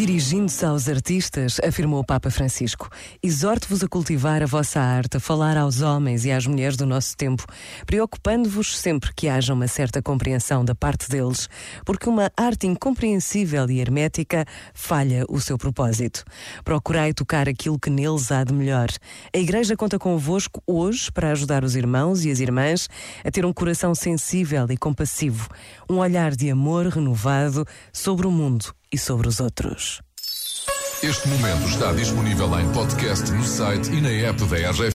Dirigindo-se aos artistas, afirmou o Papa Francisco: Exorto-vos a cultivar a vossa arte, a falar aos homens e às mulheres do nosso tempo, preocupando-vos sempre que haja uma certa compreensão da parte deles, porque uma arte incompreensível e hermética falha o seu propósito. Procurai tocar aquilo que neles há de melhor. A Igreja conta convosco hoje para ajudar os irmãos e as irmãs a ter um coração sensível e compassivo, um olhar de amor renovado sobre o mundo e sobre os outros. Este momento está disponível em podcast no site e na app da RGF.